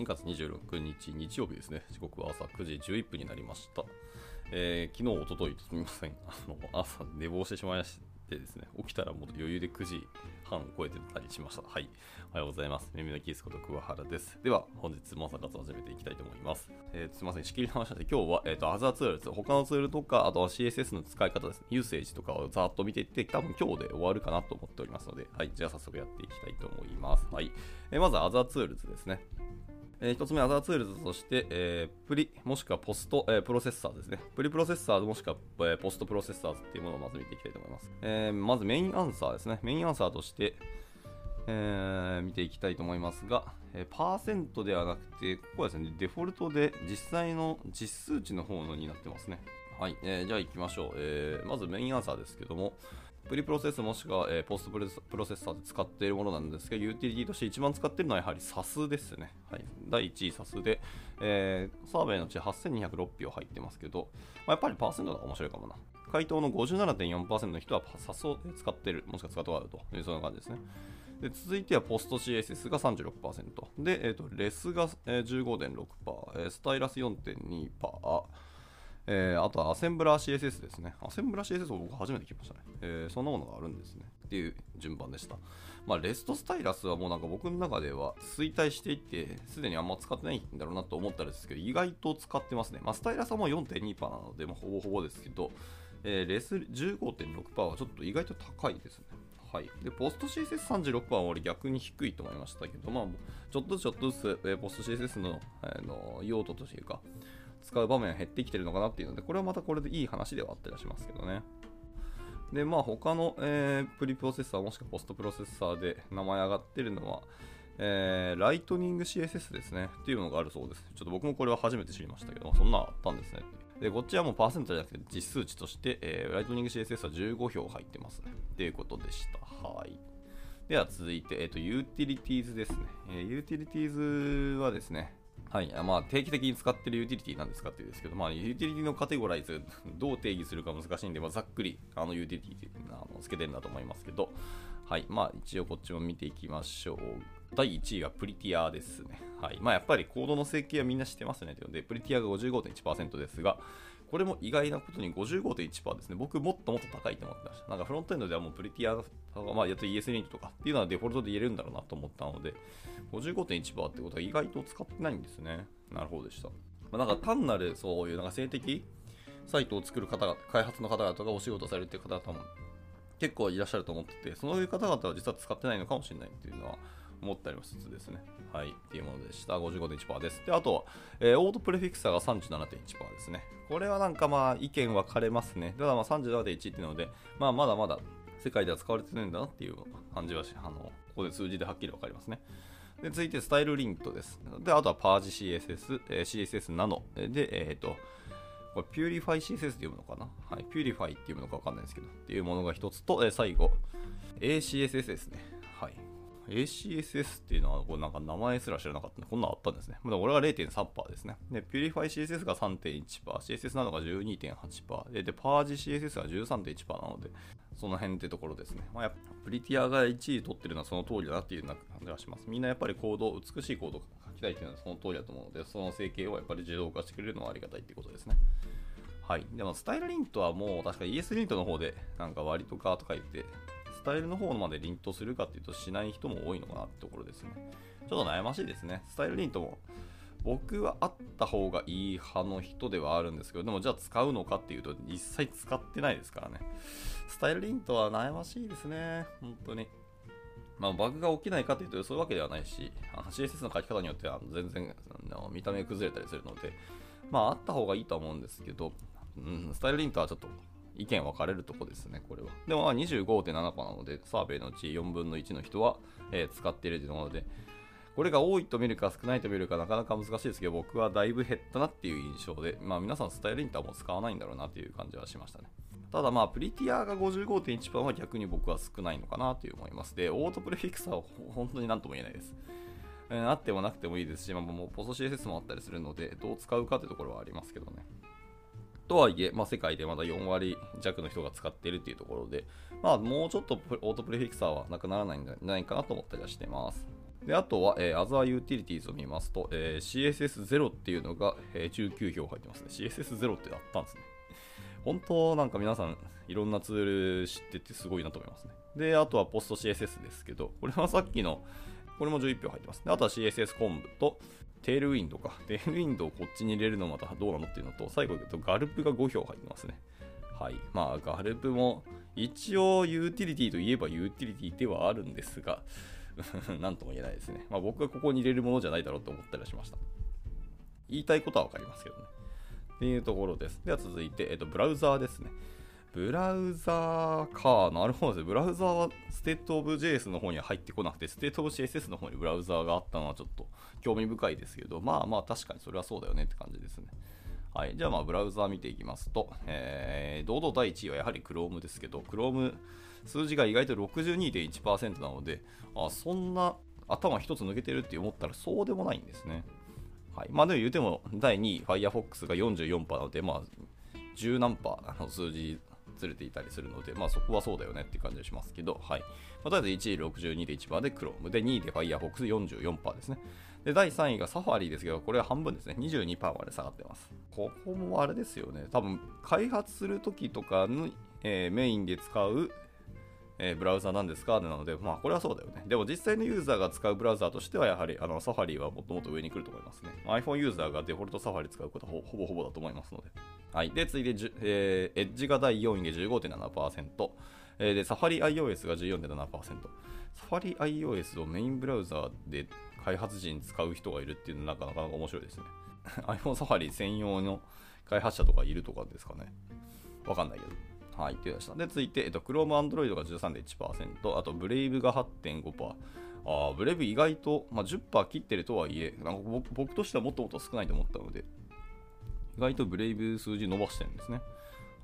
2月26日日曜日ですね。時刻は朝9時11分になりました。えー昨日、おとといすみません。あの朝寝坊してしまいましてですね、起きたらもう余裕で9時半を超えてたりしました。はい。おはようございます。耳のキースこと桑原です。では、本日も朝活を始めていきたいと思います。えーすみません。仕切り直しで、今日は、えっ、と、アザーツールです。他のツールとか、あとは CSS の使い方ですね。ユーセージとかをざーっと見ていって、多分今日で終わるかなと思っておりますので、はい。じゃあ早速やっていきたいと思います。はい。えーまず Other Tools ですね。えー一つ目、 Other Tools として、えー Pre もしくは Post、えー processor ですね。 Pre-processor もしくは、えー Post-processors っていうものをまず見ていきたいと思います。えーまず Main Answer ですね。 Main Answer として、えー見ていきたいと思いますが、えーパーセントではなくて、ここはですね、デフォルトで実際の実数値の方のになってますね。はい、えーじゃあ行きましょう、えーまず Main Answer ですけども、プリプロセスもしくは、えーポストプロセッサーで使っているものなんですが、ユーティリティとして一番使っているのはやはり SAS ですね。はい、第1位 SAS で、えーサーベイのうち8206票入ってますけど、まあ、やっぱりパーセントが面白いかもな。回答の57.4%の人は SAS を使ってる、もしくは使ったことがあるというそんな感じですね。で続いてはポスト CSS が36%で、えー、とレスが、15.6%、えスタイラス4.2%、えーあとはアセンブラー CSS ですね。アセンブラー CSS を僕初めて聞きましたね。えーそんなものがあるんですね。っていう順番でした。まあ、レストスタイラスはもうなんか僕の中では衰退していって、すでにあんま使ってないんだろうなと思ったんですけど、意外と使ってますね。まあ、スタイラスはもう4.2%なので、もうほぼほぼですけど、えーレス15.6%はちょっと意外と高いですね。はい、でポスト CSS36% は俺逆に低いと思いましたけど、まあ、ちょっとずつちょっとずつ、えーポスト CSS の,、あの用途というか、使う場面減ってきてるのかなっていうので、これはまたこれでいい話ではあったりしますけどね。で、まあ他の、えープリプロセッサーもしくはポストプロセッサーで名前上がってるのは、えーライトニング CSS ですね。っていうのがあるそうです。ちょっと僕もこれは初めて知りましたけど、そんなあったんですね。で、こっちはもうパーセントじゃなくて実数値として、えーライトニング CSS は15票入ってますね。っていうことでした。はい。では続いて、えーと、 Utilities ですね。えー Utilities はですね、はい、まあ、定期的に使ってるユーティリティなんですかっていうんですけど、まあ、ユーティリティのカテゴライズ、どう定義するか難しいんで、まあ、ざっくりあのユーティリティあのつけてるんだと思いますけど、はい、まあ、一応こっちも見ていきましょう。第1位が Prettier ですね。はい。まあ、やっぱりコードの整形はみんな知ってますね。というので、 Prettier が55.1%ですが、これも意外なことに55.1%ですね。僕もっともっと高いと思ってました。なんかフロントエンドではもう Prettier、まあ、やっと ES リンクとかっていうのはデフォルトで言えるんだろうなと思ったので、55.1%ってことは意外と使ってないんですね。なるほどでした。まあ、なんか単なるそういうなんか性的サイトを作る方々、開発の方々がお仕事されてる方々も結構いらっしゃると思ってて、そういう方々は実は使ってないのかもしれないっていうのは思ったりもしつつですね。はい。っていうものでした。55.1%です。で、あとは、えーオートプレフィクサーが37.1%ですね。これはなんかまあ意見分かれますね。ただまあ37.1っていうので、まあまだまだ世界では使われてるんだなっていう感じはし、あの、ここで数字ではっきり分かりますね。で、続いて Stylelint です。で、あとはパージ CSS、えー cssnano。で、えっ、と、これ、ピューリファイ CSS って読むのかな？はい。 Purify って読むのかわかんないですけど、っていうものが一つと、えー最後、ACSS ですね。はい。ACSS っていうのは、これなんか名前すら知らなかったんで、こんなのあったんですね。まあこれは0.3%ですね。で、ピューリファイ CSS が3.1%、CSS なのが12.8%、でパージ CSS が13.1%なので、その辺ってところですね。まあ、やっぱプリティアが1位取ってるのはその通りだなっていう感じがします。みんなやっぱりコード、美しいコードを書きたいっていうのはその通りだと思うので、その整形をやっぱり自動化してくれるのはありがたいっていうことですね。はい。でも、スタイルリントはもう、確か ES リントの方で、なんか割とかとか言って、スタイルの方までリントするかっていうと、しない人も多いのかなってところですね。ちょっと悩ましいですね。スタイルリントも、僕はあった方がいい派の人ではあるんですけど、でもじゃあ使うのかっていうと、実際使ってないですからね。スタイルリントは悩ましいですね。本当に。まあ、バグが起きないかというとそういうわけではないし、CSS の書き方によっては全然見た目崩れたりするので、まあ、あった方がいいと思うんですけど、うん、スタイルリントはちょっと意見分かれるとこですね、これは。でもまあ25.7%なので、サーベイのうち4分の1の人は、えー使っているというので、これが多いと見るか少ないと見るかなかなか難しいですけど、僕はだいぶ減ったなっていう印象で、まあ皆さんスタイルリントはも使わないんだろうなっていう感じはしましたね。ただまあ、プリティアが55.1%は逆に僕は少ないのかなという思います。で、オートプレフィクサーは本当になんとも言えないです。えあってもなくてもいいですし、まあ、もうポスト CSS もあったりするので、どう使うかというところはありますけどね。とはいえ、まあ、世界でまだ4割弱の人が使っているというところで、まあ、もうちょっとオートプレフィクサーはなくならないんじゃないかなと思ったりはしてます。であとは、えー、Other Utilities を見ますと、えー、CSS0 っていうのが、えー、19票入ってますね。CSS0 ってあったんですね。本当なんか皆さんいろんなツール知っててすごいなと思いますね。で、あとは PostCSS ですけど、これはさっきの、これも11票入ってます。であとは CSS コンブと、テールウィンドか。テールウィンドをこっちに入れるのまたどうなのっていうのと、最後言うとガルプが5票入ってますね。はい。まあ、 gulp も一応ユーティリティといえばユーティリティではあるんですが、なんとも言えないですね。まあ僕がここに入れるものじゃないだろうと思ったりはしました。言いたいことはわかりますけどね。っていうところです。では続いて、えっと、ブラウザーですね。ブラウザーか。なるほどですね。ブラウザーはステートオブ JS の方には入ってこなくて、 State of CSS の方にブラウザーがあったのはちょっと興味深いですけど、まあまあ確かにそれはそうだよねって感じですね。はい。じゃあまあブラウザー見ていきますと、えー、堂々第1位はやはり Chrome ですけど、Chrome 数字が意外と62.1%なので、あそんな頭一つ抜けてるって思ったらそうでもないんですね。はい、まあでも言うても第2位 Firefox が44%なので、まあ10何パーの数字ずれていたりするので、まあそこはそうだよねって感じがしますけど、はい。まあ、とりあえず1位62.1%で Chrome で2位で Firefox44% ですね。で、第3位が Safari ですけど、これは半分ですね。22%まで下がってます。ここもあれですよね。多分、開発するときとかの、えー、メインで使うえー、ブラウザなんですか？なので、まあ、これはそうだよね。でも実際のユーザーが使うブラウザーとしては、やはりあのサファリはもっともっと上に来ると思いますね。iPhone ユーザーがデフォルトサファリ使うことはほぼほぼだと思いますので。はい。で、次いで、えー、エッジが第4位で15.7%。えー、で、サファリ iOS が14.7%。サファリ iOS をメインブラウザーで開発時に使う人がいるっていうのはなかなか面白いですね。iPhone サファリ専用の開発者とかいるとかですかね。わかんないけど。はい、というでした。で、続いて、えっと、Chrome Android が13.1%、あと Brave が8.5%。ああ、ブレイブ意外と、まあ、10%切ってるとはいえ、なんか僕としてはもっともっと少ないと思ったので、意外とブレイブ数字伸ばしてるんですね。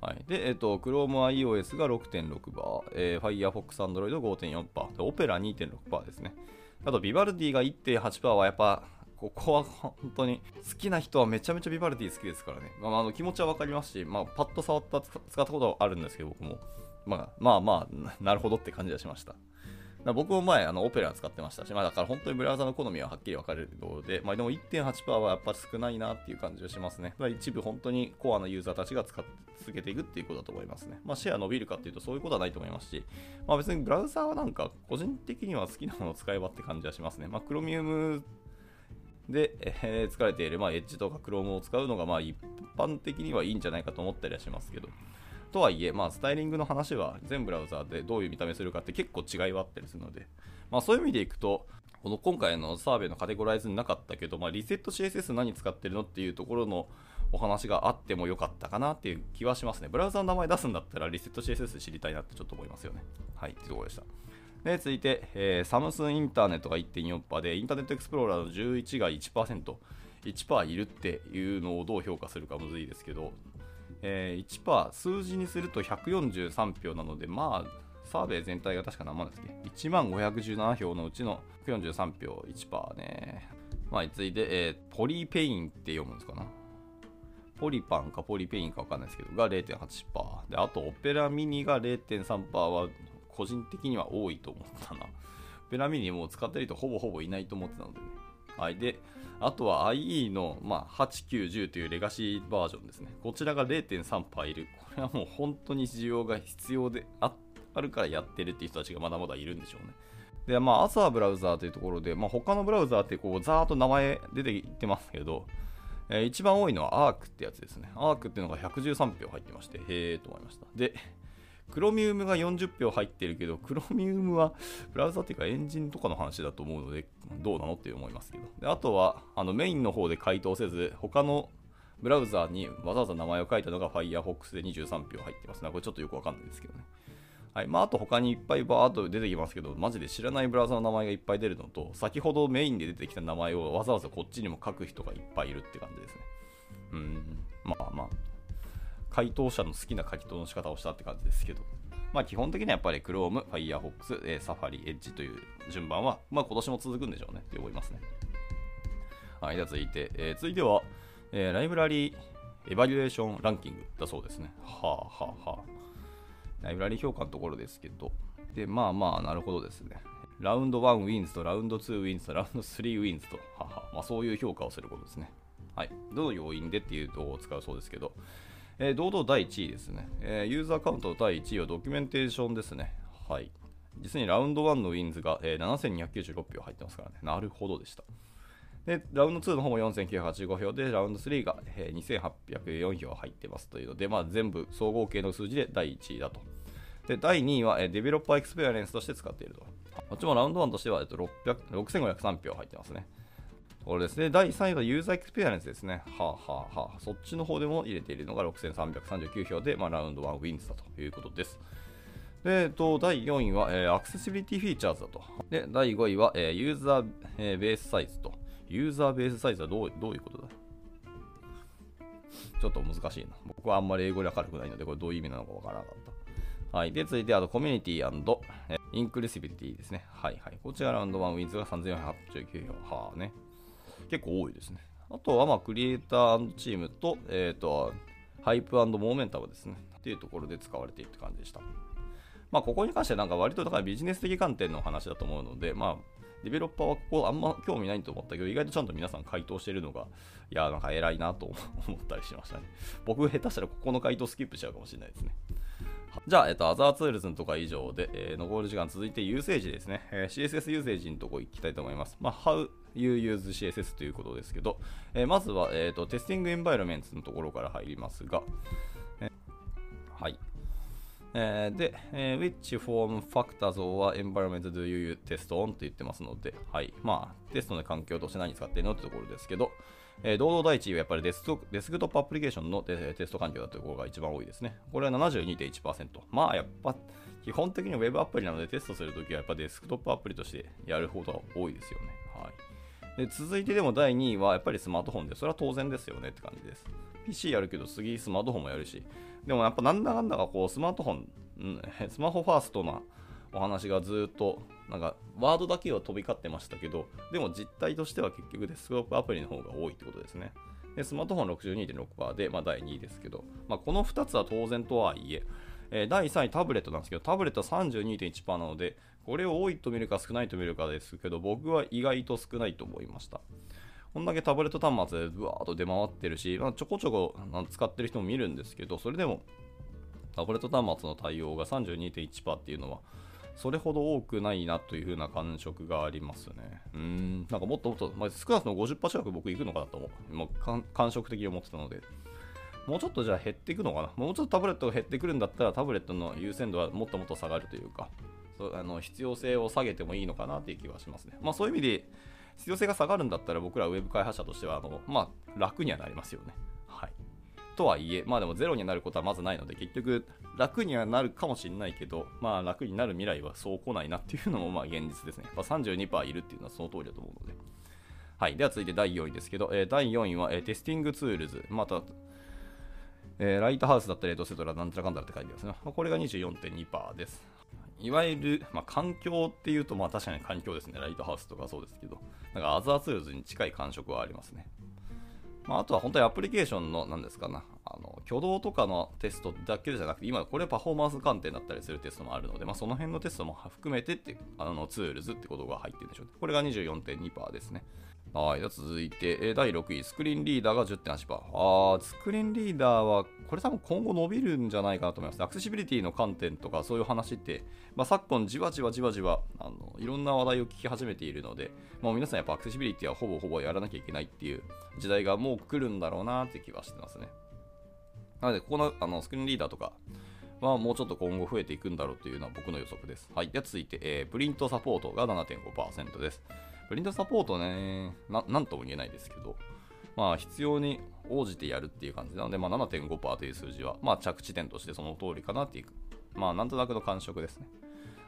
はい。で、えっと、Chrome iOS が6.6%、えー、Firefox Android 5.4%、Opera 2.6%ですね。あと、ビバルディが1.8%はやっぱここは本当に好きな人はめちゃめちゃビバルディ好きですからね。まあ、あの気持ちは分かりますし、まあ、パッと触った、使ったことはあるんですけど、僕も。まあまあまあ、なるほどって感じがしました。僕も前、あのオペラ使ってましたし、まあ、だから本当にブラウザの好みははっきり分かれるので、まあ、でも1.8%はやっぱり少ないなっていう感じがしますね。ま、一部本当にコアなユーザーたちが使って続けていくっていうことだと思いますね。まあ、シェア伸びるかっていうとそういうことはないと思いますし、まあ、別にブラウザーはなんか個人的には好きなものを使えばって感じはしますね。まあ、クロミウムで、えー、疲れている、まあ、エッジとかクロームを使うのが、まあ、一般的にはいいんじゃないかと思ったりはしますけど、とはいえ、まあ、スタイリングの話は全ブラウザーでどういう見た目するかって結構違いはあったりするので、まあ、そういう意味でいくと、この今回のサーベイのカテゴライズになかったけど、まあ、リセット CSS 何使ってるのっていうところのお話があってもよかったかなっていう気はしますね。ブラウザの名前出すんだったらリセット CSS 知りたいなってちょっと思いますよね。はい、っていうところでした。で続いて、えー、サムスンインターネットが1.4%で、インターネットエクスプローラーの11が1%、1%いるっていうのをどう評価するかむずいですけど、えー、1%数字にすると143票なので、まあ、サーベイ全体が確か何万ですっけ ?1 万517票のうちの143票1%ね。まあ、続いて、えー、ポリペインって読むんですかな？ポリパンかポリペインか分かんないですけど、が0.8%。で、あと、オペラミニが0.3%は個人的には多いと思ったな。ペラミニもう使ってる人ほぼほぼいないと思ってたのでね。はい。で、あとは IE の、まあ、8、9、10というレガシーバージョンですね。こちらが0.3%いる。これはもう本当に需要が必要であるからやってるっていう人たちがまだまだいるんでしょうね。で、まあ、アサーブラウザーというところで、まあ、他のブラウザーってこう、ざーっと名前出ていってますけど、えー、一番多いのは ARC ってやつですね。ARC っていうのが113票入ってまして、へーと思いました。で、クロミウムが40票入ってるけど、クロミウムは ブラウザっていうかエンジンとかの話だと思うので、どうなのって思いますけど。であとは、あのメインの方で回答せず、他のブラウザーにわざわざ名前を書いたのが Firefox で23票入ってますね。これちょっとよくわかんないですけどね。はい。まあ、あと他にいっぱいバーっと出てきますけど、マジで知らないブラウザの名前がいっぱい出るのと、先ほどメインで出てきた名前をわざわざこっちにも書く人がいっぱいいるって感じですね。うん。まあまあ。回答者の好きな回答の仕方をしたって感じですけど。まあ、基本的にはやっぱり Chrome、Firefox、えー、Safari、Edge という順番は、まあ、今年も続くんでしょうねって思いますね。はい、では続いて、えー、続いては、えー、 Library Evaluation Ranking だそうですね。はあはあはあ。ライブラリー評価のところですけど、で、まあまあ、なるほどですね。 Round 1 Wins と Round 2 Wins と Round 3 Wins と、はあはまあ、そういう評価をすることですね。はい。どの要因でっていう動を使うそうですけど、えー、堂々第1位ですね、えー、 User Count 第1位は Documentation ですね。はい。実にラウンド1の Wins が、えー、7296票入ってますからね。なるほどでした。で、ラウンド2の方も4985票で、ラウンド3が、えー、2804票入ってますというので、まあ、全部総合計の数字で第1位だと。で、第2位は、えー、 Developer Experience として使っていると。こっちもラウンド1としては、えっと、6503票入ってますね。これですね。第3位は User Experience ですね。はあ、はあはあ、そっちの方でも入れているのが6339票で、まあ、 Round 1 Wins だということです。で、えっと、第4位は、えー、 Accessibility Features だと。で、第5位は、えー、ユーザー、えー、 Base Size と。 User Base Size はどうどういうことだ？ちょっと難しいな。僕はあんまり英語で明るくないので、これどういう意味なのかわからなかった。はい。で、続いて、あと、 Community Inclusivity ですね。はいはい。こちら Round 1 Wins が3489票。はあね。結構多いですね。あとは、まあ、 Creator Team と、えっ、ー、と、 Hype Momentum ですね。っていうところで使われているって感じでした。まあ、ここに関してはなんか割とだからビジネス的観点の話だと思うので、まあ、デベロッパーはここあんま興味ないと思ったけど、意外とちゃんと皆さん回答してるのが、いや、なんか偉いなと思ったりしましたね。僕下手したらここの回答スキップしちゃうかもしれないですね。じゃあ、えっと、 Other Tools のとか以上で、えー、残る時間続いて Usage ですね。えー、CSS ユーセージのとこ行きたいと思います。まあ、How you use CSS ということですけど、えー、まずは、えっ、ー、と、 Testing Environment のところから入りますが、えー、はい。えー、で、えー、which form factors or environment do you test on と言ってますので、はい。まあ、テストの環境として何使ってるのってところですけど、えー、堂々第一位はやっぱりデスクデスクトップアプリケーションのテスト環境だというところが一番多いですね。これは72.1%。まあ、やっぱ、基本的に Web アプリなのでテストするときはやっぱデスクトップアプリとしてやる方が多いですよね。はい。で続いてでも第2位はやっぱりスマートフォンで、それは当然ですよねって感じです。PC やるけど次スマートフォンもやるし、でもやっぱなんだかんだかこうスマートフォン、うん、スマホファーストなお話がずっとなんかワードだけは飛び交ってましたけどでも実態としては結局デスクトップアプリの方が多いってことですね。でスマートフォン62.6%で、まあ、第2位ですけど、まあ、この2つは当然とはいええ、第3位タブレットなんですけどタブレットは32.1%なのでこれを多いと見るか少ないと見るかですけど僕は意外と少ないと思いました。こんだけタブレット端末でぶわーっと出回ってるし、まあ、ちょこちょこ使ってる人も見るんですけど、それでもタブレット端末の対応が32.1%っていうのは、それほど多くないなという風な感触がありますね。うん、なんかもっともっと、まあ、少なくとも50%近く僕行くのかなと思う。もう感触的に思ってたので。もうちょっとじゃあ減っていくのかなもうちょっとタブレットが減ってくるんだったらタブレットの優先度はもっともっと下がるというか、そうあの必要性を下げてもいいのかなっていう気はしますね。まあそういう意味で、必要性が下がるんだったら僕らウェブ開発者としてはあの、まあ、楽にはなりますよね。はい。とはいえ、まあでもゼロになることはまずないので、結局楽にはなるかもしれないけど、まあ楽になる未来はそう来ないなっていうのもまあ現実ですね。まあ、32%いるっていうのはその通りだと思うので。はい。では続いて第4位ですけど、えー、第4位は、えー、 Testing Tools。また、えー、 Lighthouse だったり、 et cetera、なんちゃらかんだらって書いてますね。まあ、これが24.2%です。いわゆる、まあ、環境っていうと、まあ確かに環境ですね。 Lighthouse とかそうですけど、なんか Other Tools に近い感触はありますね。まあ、あとは本当にアプリケーションの、何ですかな、あの挙動とかのテストだけじゃなくて、今これパフォーマンス鑑定だったりするテストもあるので、まあ、その辺のテストも含めてってあの Tools ってことが入ってるんでしょうね。これが24.2%ですね。はい。では続いて、第6位、スクリーンリーダーが10.8%。あー、スクリーンリーダーは、これ多分今後伸びるんじゃないかなと思います。アクセシビリティの観点とか、そういう話って、まあ、昨今、じわじわじわじわ、あの、いろんな話題を聞き始めているので、もう皆さんやっぱアクセシビリティはほぼほぼやらなきゃいけないっていう時代がもう来るんだろうなって気はしてますね。なので、ここのあのスクリーンリーダーとか、まあ、もうちょっと今後増えていくんだろうというのは僕の予測です。はい。では続いて、えー、プリントサポートが7.5%です。プリントサポートね、なんとも言えないですけど、まあ、必要に応じてやるっていう感じなので、まあ、7.5%という数字は、まあ、着地点としてその通りかなっていう、まあ、なんとなくの感触ですね。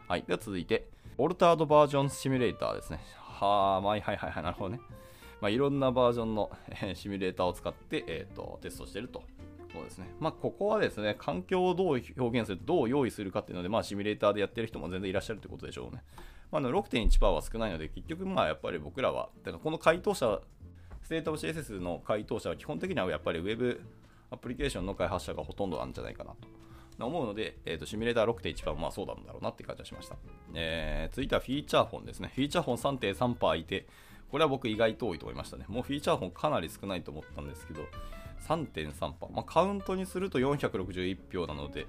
はい。では続いて、オルタードバージョンシミュレーターですね。はあ、まあ、はいはいはい、なるほどね。まあ、いろんなバージョンのシミュレーターを使って、えーと、テストしてると。そうですね。まあ、ここはですね、環境をどう表現する、どう用意するかっていうので、まあ、シミュレーターでやってる人も全然いらっしゃるってことでしょうね。まあ、6.1%は少ないので、結局、まあ、やっぱり僕らは、だからこの回答者、 State of CSS の回答者は基本的にはやっぱり Web アプリケーションの開発者がほとんどなんじゃないかなと思うので、えーと、シミュレーター6.1番、まあそうなんだろうなって感じがしました。えー、続いてはフィーチャーフォンですね。フィーチャーフォン3.3%いて、これは僕意外と多いと思いましたね。もうフィーチャーフォンかなり少ないと思ったんですけど、3.3%。まあカウントにすると461票なので、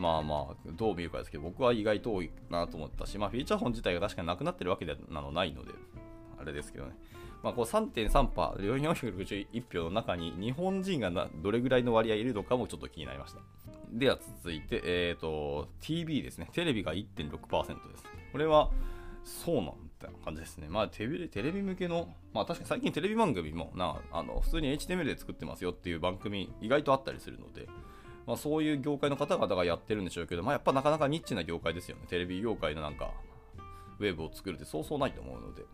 まあまあ、どう見るかですけど、僕は意外と多いなと思ったし、まあフィーチャーフォン自体が確かになくなってるわけでなのないので、あれですけどね。まあ、こう3.3%、461票の中に日本人がどれぐらいの割合いるのかもちょっと気になりました。では続いて、えーと、TV ですね。テレビが1.6%です。これは、そうなんだ感じですね。まあテレビ、テレビ向けの、まあ確かに最近テレビ番組もな、あの普通に HTML で作ってますよっていう番組意外とあったりするので、まあそういう業界の方々がやってるんでしょうけど、まあやっぱなかなかニッチな業界ですよね。テレビ業界のなんか、ウェブを作るってそうそうないと思うので。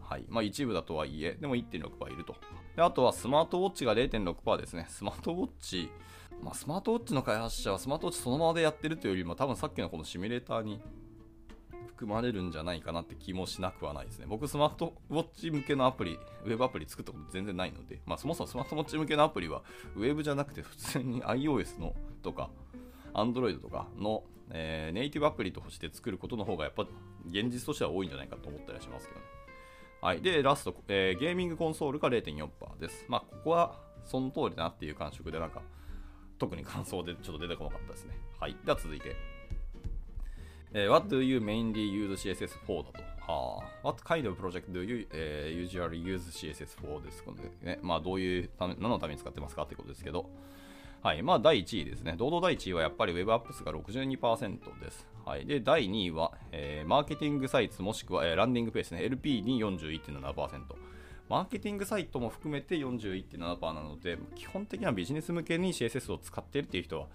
はいまあ、一部だとはいえ、でも1.6%いると。であとはスマートウォッチが0.6%ですね。スマートウォッチ、まあ、スマートウォッチの開発者はスマートウォッチそのままでやってるというよりも、多分さっきのこのシミュレーターに含まれるんじゃないかなって気もしなくはないですね。僕、スマートウォッチ向けのアプリ、ウェブアプリ作ったこと全然ないので、まあ、そもそもスマートウォッチ向けのアプリは、ウェブじゃなくて普通に iOS のとか、Android とかの、えー、ネイティブアプリとして作ることの方がやっぱ現実としては多いんじゃないかと思ったりしますけどね。はい。で、ラスト、えー、ゲーミングコンソールが0.4%です。まあ、ここはその通りだなっていう感触で、なんか、特に感想でちょっと出てこなかったですね。はい。では続いて。えー、What do you mainly use CSS4 だと。はあ、What kind of project do you、uh, usually use CSS4 です。ね、まあ、どういうため、何のために使ってますかってことですけど、はい。まあ、第1位ですね。堂々第1位はやっぱり Web Apps が62%です。はい。で、第2位は、えー、マーケティングサイトもしくは、えー、ランディングペースね。LP に41.7%。マーケティングサイトも含めて41.7%なので、基本的にはビジネス向けに CSS を使っているっていう人は、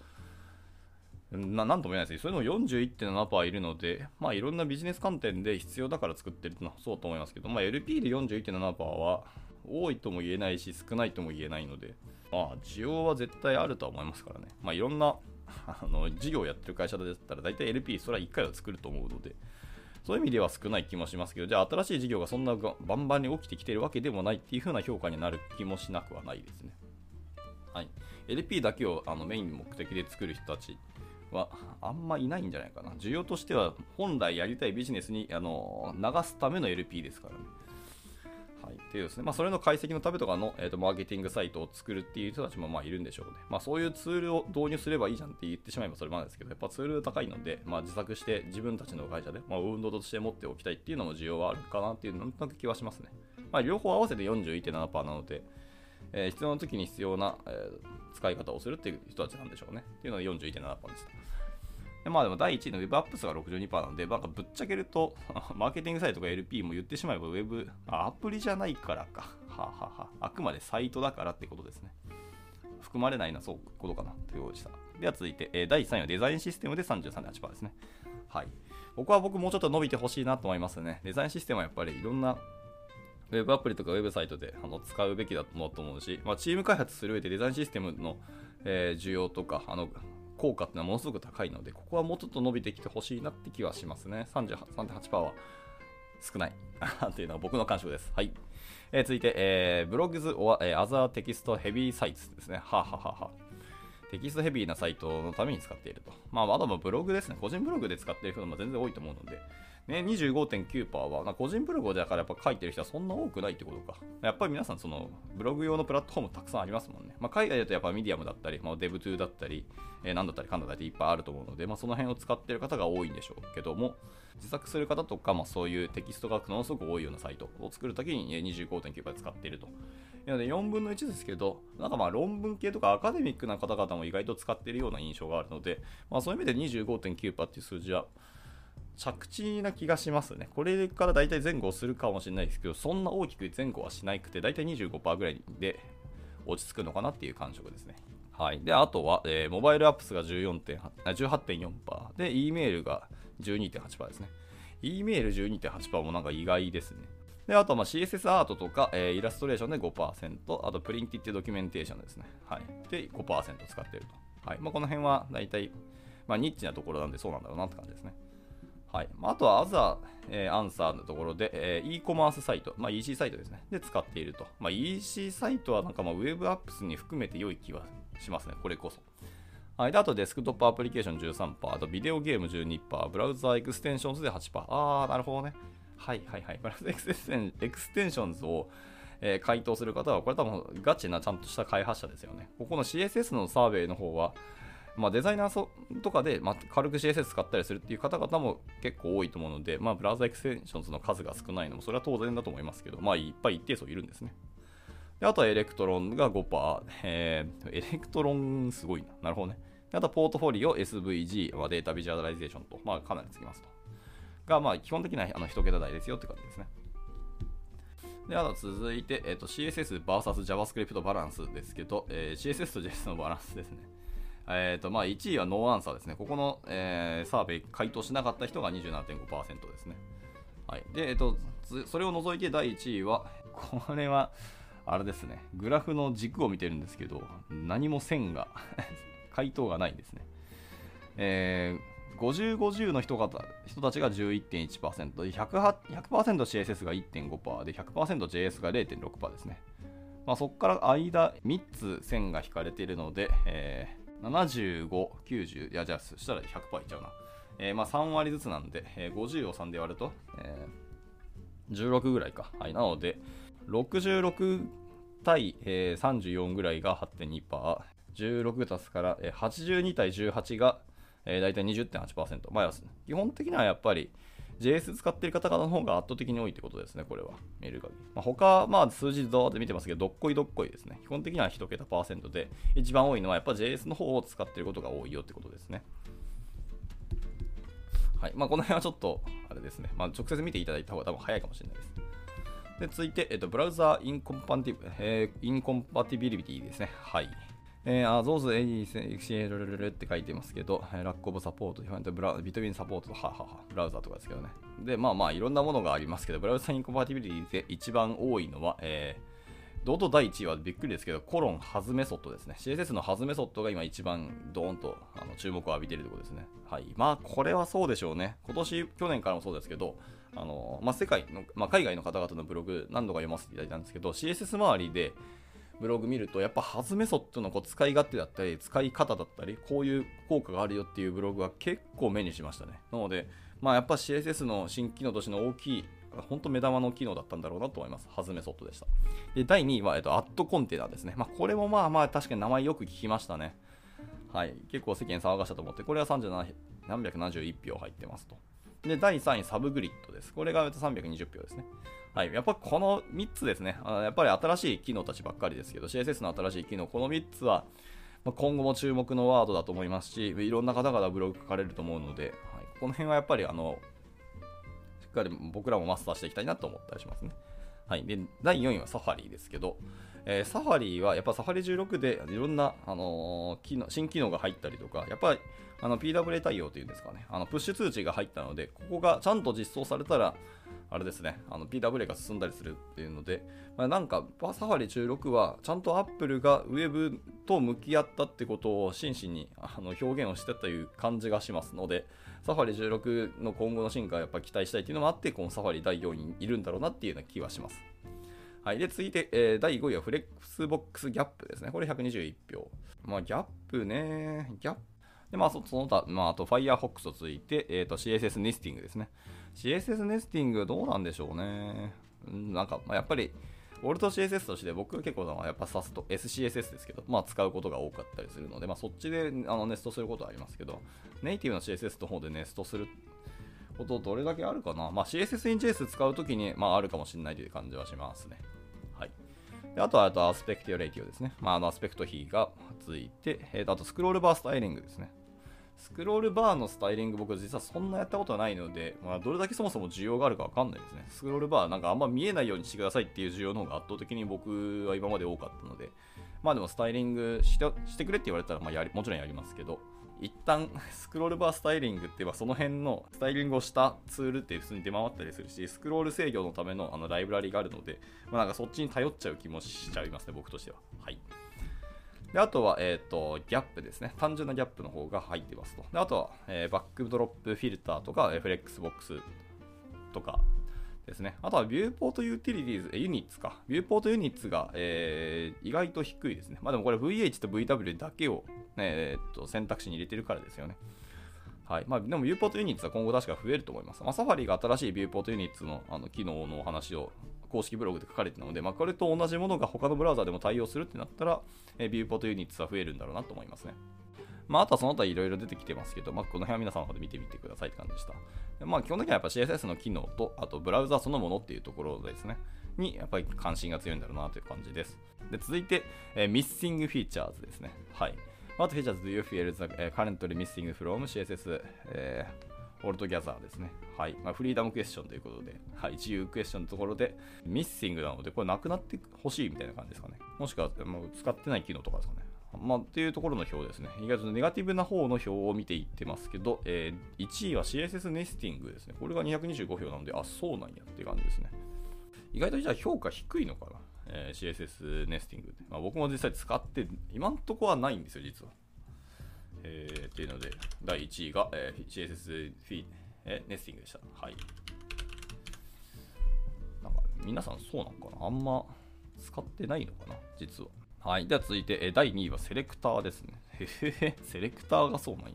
ななんとも言えないですそれでも41.7%いるので、まあ、いろんなビジネス観点で必要だから作ってるのはそうと思いますけど、まあ、LP で41.7%は多いとも言えないし、少ないとも言えないので、まあ、需要は絶対あるとは思いますからね。まあ、いろんなあの事業をやってる会社だったら、大体 LP、それは1回は作ると思うので、そういう意味では少ない気もしますけど、じゃあ新しい事業がそんなバンバンに起きてきてるわけでもないっていう風な評価になる気もしなくはないですね。はい。LP だけをあのメイン目的で作る人たちはあんまいないんじゃないかな。需要としては本来やりたいビジネスにあの流すための LP ですからね。はい、っていうですね、まあ、それの解析のためとかの、えーと、マーケティングサイトを作るっていう人たちもまあいるんでしょうね。まあ、そういうツールを導入すればいいじゃんって言ってしまえばそれまでですけど、やっぱツール高いので、まあ、自作して自分たちの会社で、まあ、運動として持っておきたいっていうのも需要はあるかなっていうなんとなく気はしますね。まあ、両方合わせて41.7%なので、えー、必要な時に必要な、えー、使い方をするっていう人たちなんでしょうね。っていうので41.7%でした。でまあでも第1位の Web アップスが62%なんで、なんかぶっちゃけると、マーケティングサイトとか LP も言ってしまえば Web、アプリじゃないからか。はあ、ははあ、あくまでサイトだからってことですね。含まれないな、そういうことかなというした。では続いて、えー、第3位はデザインシステムで33.8%ですね。はい。僕は僕もうちょっと伸びてほしいなと思いますね。デザインシステムはやっぱりいろんなウェブアプリとかウェブサイトであの使うべきだと思うし、まあ、チーム開発する上でデザインシステムの、えー、需要とか、あの効果っていうのはものすごく高いので、ここはもうちょっと伸びてきてほしいなって気はしますね。3.8%は少ない っていうのは僕の感触です。はい。えー、続いて、えー、 Blogs、えー、 Other Text Heavy Sites ですね。はあ、ははは Text Heavy なサイトのために使っていると。まあ、まだまブログですね。個人ブログで使っている人も全然多いと思うので、ね、25.9%は、まあ、個人ブログだからやっぱ書いてる人はそんな多くないってことか。やっぱり皆さんそのブログ用のプラットフォームたくさんありますもんね。まあ、海外だとやっぱミディアムだったり、まあ、デブトゥーだったり、えー、何だったりかんだったりいっぱいあると思うので、まあ、その辺を使ってる方が多いんでしょうけども、自作する方とか、まあ、そういうテキストがものすごく多いようなサイトを作るときに25.9%使っていると。なので4分の1ですけど、なんかまあ論文系とかアカデミックな方々も意外と使っているような印象があるので、まあ、そういう意味で25.9%っていう数字は、着地な気がしますね。これから大体前後するかもしれないですけど、そんな大きく前後はしなくて、大体25%ぐらいで落ち着くのかなっていう感触ですね。はい。で、あとは、えー、モバイルアップスが18.4%で、E メールが12.8%ですね。E メール12.8%もなんか意外ですね。で、あとは CSS アートとか、えー、イラストレーションで5%、あと printed documentation ですね。はい。で、5%使ってると。はい。まあ、この辺は大体、まあ、ニッチなところなんでそうなんだろうなって感じですね。はい。まあとは、アザー、えー、アンサーのところで、えー、e コマースサイト、まあ、EC サイトですね。で、使っていると。まあ、EC サイトはなんかまあ、 web apps に含めて良い気はしますね。これこそ。はい、であとデスクトップアプリケーション13%、あとビデオゲーム12%、 browser extensions で8%。あー、なるほどね。はいはいはい。 browser ex-extensions を、えー、回答する方は、これ多分ガチなちゃんとした開発者ですよね。ここの CSS のサーベイの方は、まあ、デザイナーとかで、まあ、軽く CSS 使ったりするっていう方々も結構多いと思うので、まあ、 browser extensions の数が少ないのも、それは当然だと思いますけど、まあ、いっぱい一定数いるんですね。であとは Electron が5%、えー、 Electron すごいな。なるほどね。あとはポートフォリオ、SVG、まあ、 data visualization と、まあ、かなりつきますと。が、まあ、基本的にはあの1桁台ですよって感じですね。で、あと続いて、えーと、CSS vs JavaScript バランスですけど、えー、CSS と JS のバランスですね。えーとまあ、1位は no answer ですね。ここの、えー、サーベイ回答しなかった人が27.5%ですね。はい。で、えっ、と、それを除いて第1位は、これは、あれですね、グラフの軸を見てるんですけど、何も線が 回答がないんですね。えー、50、50の人方人たちが11.1%、100%, 100%CSS が1.5%で、100%JS が0.6%ですね。まあ、そこから間3つ線が引かれているので、えー、75、90、いや、じゃあ、そしたら100%いっちゃうな。えー、まあ3割ずつなんで、えー、50を3で割ると、えー、16ぐらいか。はい、なので、66対、えー、34ぐらいが8.2%、16足すから、えー、82対18が、えー、大体20.8%。まあ、基本的にはやっぱり JS 使ってる方々の方が圧倒的に多いってことですね、これは。見る限り。まあ、他、まあ、数字ドーって見てますけど、どっこいどっこいですね。基本的には1桁パーセントで、一番多いのはやっぱ JS の方を使ってることが多いよってことですね。はい。まあ、この辺はちょっと、あれですね。まあ、直接見ていただいた方が多分早いかもしれないです。で続いて、えっと、ブラウザーインコンパティブ、えー、インコンパティビリティですね。はい。えー、あ、ゾーズエニーエクシエルルルルって書いてますけど、ラックオブサポート、ブラビトビンサポートと、ははは、ブラウザーとかですけどね。で、まあまあ、いろんなものがありますけど、ブラウザインコンパティビリティで一番多いのは、えー、堂々第1位はびっくりですけど、コロンハズメソッドですね。CSS のハズメソッドが今一番ドーンとあの注目を浴びているところですね。はい。まあ、これはそうでしょうね。今年、去年からもそうですけど、あのまあ、世界の、まあ、海外の方々のブログ何度か読ませていただいたんですけど CSS 周りでブログ見るとやっぱハズメソッドのこう使い勝手だったり使い方だったりこういう効果があるよっていうブログは結構目にしましたねなので、まあ、やっぱ CSS の新機能としての大きい本当目玉の機能だったんだろうなと思います。ハズメソッドでした。で、第2位は、えっと、アットコンテナですね。まあ、これもまあまあ確かに名前よく聞きましたね。はい。結構世間騒がしたと思って、これは37 371票入ってますと。で、第3位、サブグリッドです。これが320票ですね。はい。やっぱこの3つですね。あやっぱり新しい機能たちばっかりですけど、CSS の新しい機能、この3つは、ま今後も注目のワードだと思いますし、いろんな方々ブログ書かれると思うので、はい、この辺はやっぱりあの、しっかり僕らもマスターしていきたいなと思ったりしますね。はい。で、第4位はサファリですけど、えー、サファリはやっぱサファリ16でいろんな、あのー、機能新機能が入ったりとか、やっぱりあの PWA 対応というんですかね、あのプッシュ通知が入ったので、ここがちゃんと実装されたら、あれですね、PWA が進んだりするっていうので、まあ、なんかサファリ16はちゃんと Apple が Web と向き合ったってことを真摯にあの表現をしてたという感じがしますので、サファリ16の今後の進化をやっぱ期待したいっていうのもあって、このサファリ第4位にいるんだろうなっていうような気はします。はい。で、続いて、えー、第5位はフレックスボックスギャップですね。これ121票。まあ、ギャップね。ギャッ。で、まあ、その他、まあ、あと Firefox と続いて、えっ、ー、と、CSS ネスティングですね。CSS ネスティングどうなんでしょうね。なんか、まあ、やっぱり、オルト CSS として僕は結構やっぱ SAS と SCSS ですけど、まあ使うことが多かったりするので、まあそっちであのネストすることはありますけど、ネイティブの CSS の方でネストすることどれだけあるかなまあ CSS in JS 使うときにまああるかもしれないという感じはしますね。はい。であとは、あとアスペクティオレイティオですね。まあ、あのアスペクト比がついて、えー、とあとスクロールバースタイリングですね。スクロールバーのスタイリング僕実はそんなやったことはないので、まあ、どれだけそもそも需要があるかわかんないですね。スクロールバーなんかあんま見えないようにしてくださいっていう需要の方が圧倒的に僕は今まで多かったので、まあでもスタイリングしてしてくれって言われたらまあやりもちろんやりますけど、一旦 scrollbar styling って言えばその辺のスタイリングをしたツールって普通に出回ったりするし、スクロール制御のためのあのライブラリがあるので、まあ、なんかそっちに頼っちゃう気もしちゃいますね、僕としては。はい。であとは、え、ー、と、ギャップですね。単純なギャップの方が入ってますと。であとは、えー、 backdrop filter とか、フレックスボックスとかですね。あとは viewport utilities、units か。 viewport units が、えー、意外と低いですね。まあでもこれ VH と VW だけを、ねえー、っと選択肢に入れてるからですよね。はいまあ、でも viewport units は今後確か増えると思います。まあ、 Safari が新しい viewport units のあの機能のお話を公式ブログで書かれているので、まあ、これと同じものが他のブラウザでも対応するってなったら、えー、 viewport units は増えるんだろうなと思いますね。まあ、あとはその他いろいろ出てきてますけど、まあ、この辺は皆さんの方で見てみてくださいって感じでした。まあ、基本的にはやっぱ CSS の機能と、あとブラウザそのものっていうところですね、にやっぱり関心が強いんだろうなという感じです。で続いて、えー、Missing Features ですね。はい。What features do you feel is currently missing from CSS、えー、altogether ですね。はい。まあ、フリーダムクエスチョンということで、はい。自由クエスチョンのところで、ミッシングなので、これなくなってほしいみたいな感じですかね。もしくは、もう使ってない機能とかですかね。まあ、っていうところの表ですね。意外とネガティブな方の表を見ていってますけど、えー、1位は CSS ネスティングですね。これが225票なので、あ、そうなんやって感じですね。意外とじゃあ評価低いのかな？えー、CSS ネスティング、まあ、僕も実際使って今んとこはないんですよ実は、えー、っていうので第1位が、えー、CSS フィ、えー、ネスティングでした。はい。なんか皆さんそうなのかな？あんま使ってないのかな？実は。はい。では続いて、えー、第2位はセレクターですね。へへへ。セレクターがそうなんや。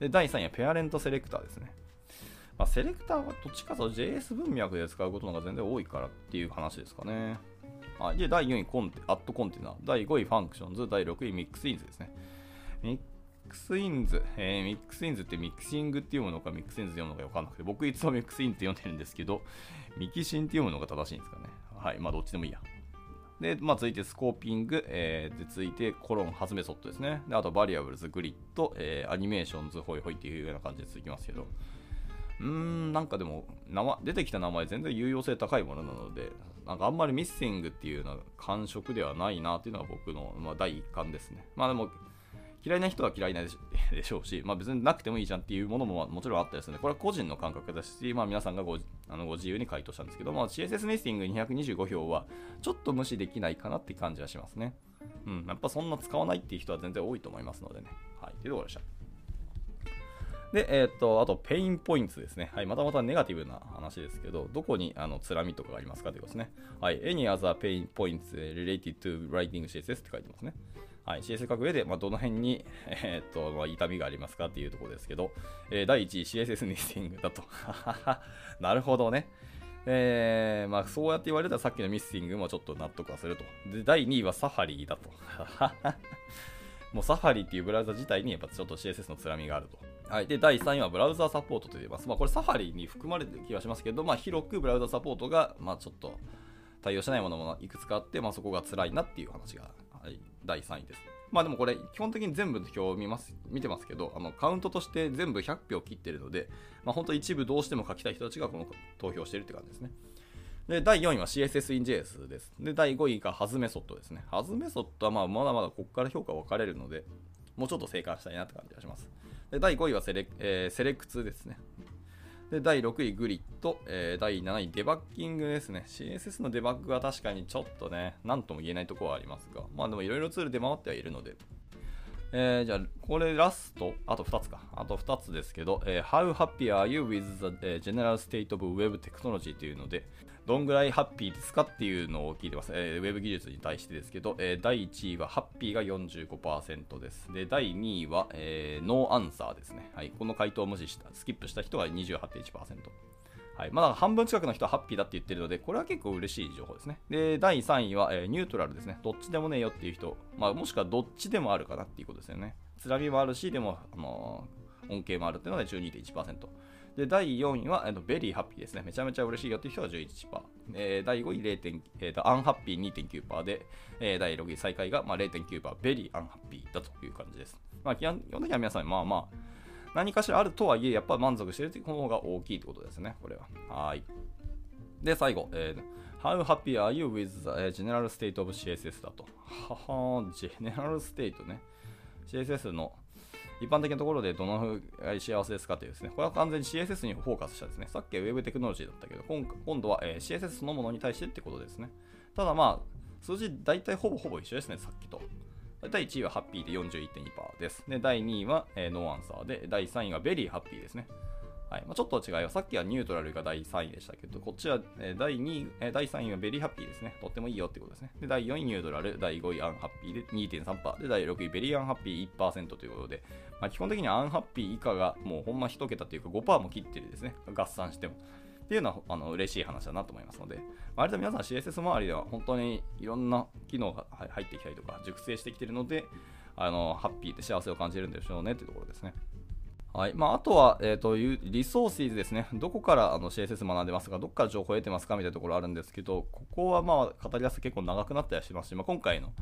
で第3位はペアレントセレクターですね。まあ、セレクターはどっちかと JS 文脈で使うことのが全然多いからっていう話ですかね。はい、で、第4位コンテ、 at container。第5位 functions。第6位 mixins ですね。 mixins、えー、 mixins って mixing っていうものか mixins って読むのかわかんなくて、僕いつも mixin って読んでるんですけど、 mixin って読むのが正しいんですかね。はい、まあどっちでもいいや。で、まあ、続いて scoping、えー、で続いてコロン、 has メソッドですね。で、あと variables、グリッド、えー、 animations、ホイホイっていうような感じで続きますけど、うーん、なんかでも名前、出てきた名前全然有用性高いものなので、なんかあんまりミッシングっていうような感触ではないなっていうのが僕の、まあ、第一感ですね。まあでも、嫌いな人は嫌いなでしょうし、まあ、別になくてもいいじゃんっていうものももちろんあったりするので、これは個人の感覚ですし、まあ、皆さんがごあのご自由に回答したんですけど、まあ、CSS ネスティング225票はちょっと無視できないかなって感じはしますね。うん、やっぱそんな使わないっていう人は全然多いと思いますのでね。はい、というところでした。で、えー、っと、あと、 pain point ですね。はい、またまたネガティブな話ですけど、どこにあのつらみとかがありますかということですね。はい、any other pain points related to writing CSS って書いてますね。はい、CSS 書く上で、まあ、どの辺に、えー、っと、まあ、痛みがありますかっていうところですけど、えー、第1位 CSS nesting だと。なるほどね。えー、まあ、そうやって言われたらさっきの nesting もちょっと納得はすると。で、第2位はサファリだと。もうサファリっていうブラウザ自体にやっぱちょっと CSS のつらみがあると。はい。で、第3位はブラウザサポートと言います。まあ、これサファリに含まれてる気がしますけど、まあ、広くブラウザサポートが、まあ、ちょっと対応してないものもいくつかあって、まあ、そこが辛いなっていう話が、はい、第3位です。まあでもこれ、基本的に全部の表を見ます見てますけど、あのカウントとして全部100票切ってるので、まあ、本当一部どうしても書きたい人たちがこの投票してるって感じですね。で、第4位は CSS in JS です。で、第5位がハズメソッドですね。ハズメソッドはまあまだまだここから評価分かれるので、もうちょっと正解したいなって感じがします。で第5位はセレ,、えー、セレクツですね。で第6位グリッド、えー、第7位デバッキングですね。CSS のデバッグは確かにちょっとね、なんとも言えないところはありますが、まあでもいろいろツール出回ってはいるので、えー、じゃあ、これラスト、あと2つか。あと2つですけど、えー、How happy are you with the general state of web technology というので、どんぐらいハッピーですかっていうのを聞いてます。えー、ウェブ技術に対してですけど、えー、第1位はハッピーが45%です。で、第2位は、えー、ノーアンサーですね。はい。この回答を無視した、スキップした人が28.1%。はい。まだ半分近くの人はハッピーだって言ってるので、これは結構嬉しい情報ですね。で、第3位は、えー、ニュートラルですね。どっちでもねえよっていう人、まあ、もしくはどっちでもあるかなっていうことですよね。つらみもあるし、でも、あのー、恩恵もあるっていうので12.1%。で、第4位は、えー、 very happy ですね。めちゃめちゃ嬉しいよっていう人は11%。えー、第5位 0.、えーと、 unhappy 2.9%で、えー、第6位最下位が、まあ、0.9%、 very unhappy だという感じです。まあ、基本的には皆さん、まあまあ、何かしらあるとはいえ、やっぱ満足してるという方が大きいってことですね、これは。はい。で、最後、えー How happy are you with the general state of CSS だと。はは、general state ね。CSS の一般的なところでどのぐらい幸せですかというですね、これは完全に CSS にフォーカスしたですね、さっきは Web テクノロジーだったけど、今度は、え CSS そのものに対してってことですね。ただまあ、数字大体ほぼほぼ一緒ですね、さっきと。第1位はハッピーで41.2%です。で、第2位は、えー、 no answer で、第3位が very happy ですね。はいまあ、ちょっと違いは、さっきは neutral が第3位でしたけど、こっちは、えー、第2位、えー、第3位は very happy ですね。とってもいいよってことですね。で、第4位 neutral、第5位 unhappy で2.3%、で、第6位 very unhappy 1%ということで、まあ、基本的にアンハッピー以下がもうほんま1桁というか5%も切ってるですね。合算しても。っていうのはあの嬉しい話だなと思いますので、割と皆さん CSS 周りでは本当にいろんな機能が入ってきたりとか、熟成してきてるので、あのハッピーで幸せを感じるんでしょうねっていうところですね。はいまあ、あとは、えーと、リソースですね。どこからあの CSS 学んでますか、どこから情報を得てますか？みたいなところあるんですけど、ここはまあ語り出すと結構長くなったりしますし、まあ、今回の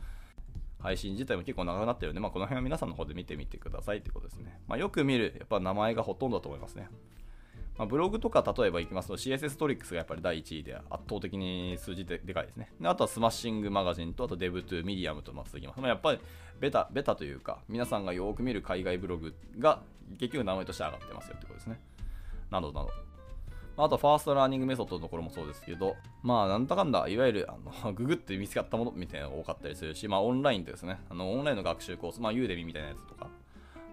配信自体も結構長くなってるので、まあ、この辺は皆さんの方で見てみてくださいってことですね。まあ、よく見る、やっぱ名前がほとんどだと思いますね。まあ、ブログとか例えばいきますと CSS トリックスがやっぱり第1位で圧倒的に数字ででかいですね。であとは Smashing Magazine とあと Dev2、 Medium とま続きます。まあ、やっぱりベタ、ベタというか皆さんがよく見る海外ブログが結局名前として上がってますよってことですね。などなど。あと、 first learning method のところもそうですけど、まあ、なんだかんだ、いわゆる、あの、ググって見つかったものみたいなのが多かったりするし、まあ、オンラインですね、あの、オンラインの学習コース、まあ、ユーデミみたいなやつとか、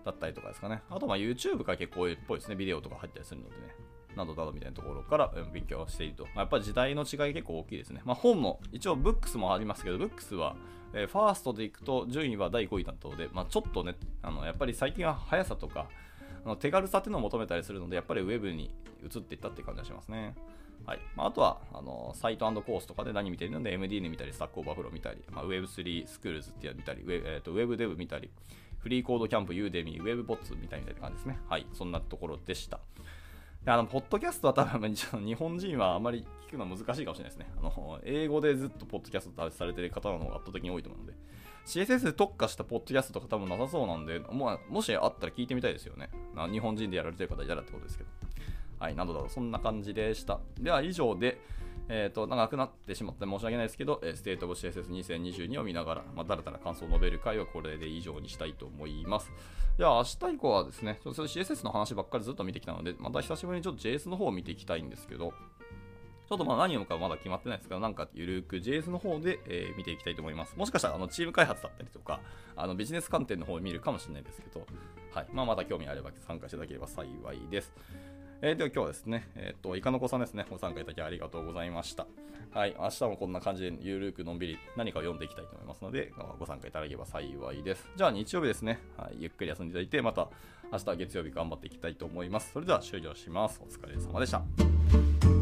だったりとかですかね。あと、ま、YouTube が結構多いっぽいですね、ビデオとか入ったりするのでね。などなどみたいなところから勉強していると。まあ、やっぱり時代の違い結構大きいですね。まあ、本も、一応、ブックスもありますけど、ブックスは、えー、ファーストでいくと順位は第5位担当で、まあ、ちょっとね、あのやっぱり最近は速さとか、あの手軽さっていうのを求めたりするので、やっぱりウェブに移っていったっていう感じがしますね。はいまあ、あとはあのサイトコースとかで何見てるので MD で見たり、スタックオーバーフロー見たり、まあ、Web3 スクールズっていうの見たり、ウェ,、えーと、ウェブデブ見たり、フリーコードキャンプ、ユーデミー、ウェブボッツみたいな感じですね。はい、そんなところでした。であのポッドキャストは多分日本人はあまり聞くのは難しいかもしれないですね。あの英語でずっとポッドキャストされてる方の方が圧倒的に多いと思うので、CSS で特化したポッドキャストとか多分なさそうなんで、ももしあったら聞いてみたいですよね。日本人でやられてる方いたらってことですけど。はい、などなど、そんな感じでした。では、以上で、えっ、ー、と、長くなってしまって申し訳ないですけど、ステートオブ CSS2022 を見ながら、まあ、だらだら感想を述べる回はこれで以上にしたいと思います。では、明日以降はですね、ちょっと CSS の話ばっかりずっと見てきたので、また久しぶりにちょっと JS の方を見ていきたいんですけど、ちょっとまあ何読むかまだ決まってないですけど、なんかゆるく JS の方で、えー、見ていきたいと思います。もしかしたらあのチーム開発だったりとか、あのビジネス観点の方を見るかもしれないですけど、はい。まあ、また興味あれば参加していただければ幸いです。えー、では今日はですね、えっ、ー、と、イカの子さんですね、ご参加いただきありがとうございました。はい。明日もこんな感じでゆるくのんびり何かを読んでいきたいと思いますので、ご参加いただければ幸いです。じゃあ日曜日ですね、はい、ゆっくり休んでいただいて、また明日月曜日頑張っていきたいと思います。それでは終了します。お疲れ様でした。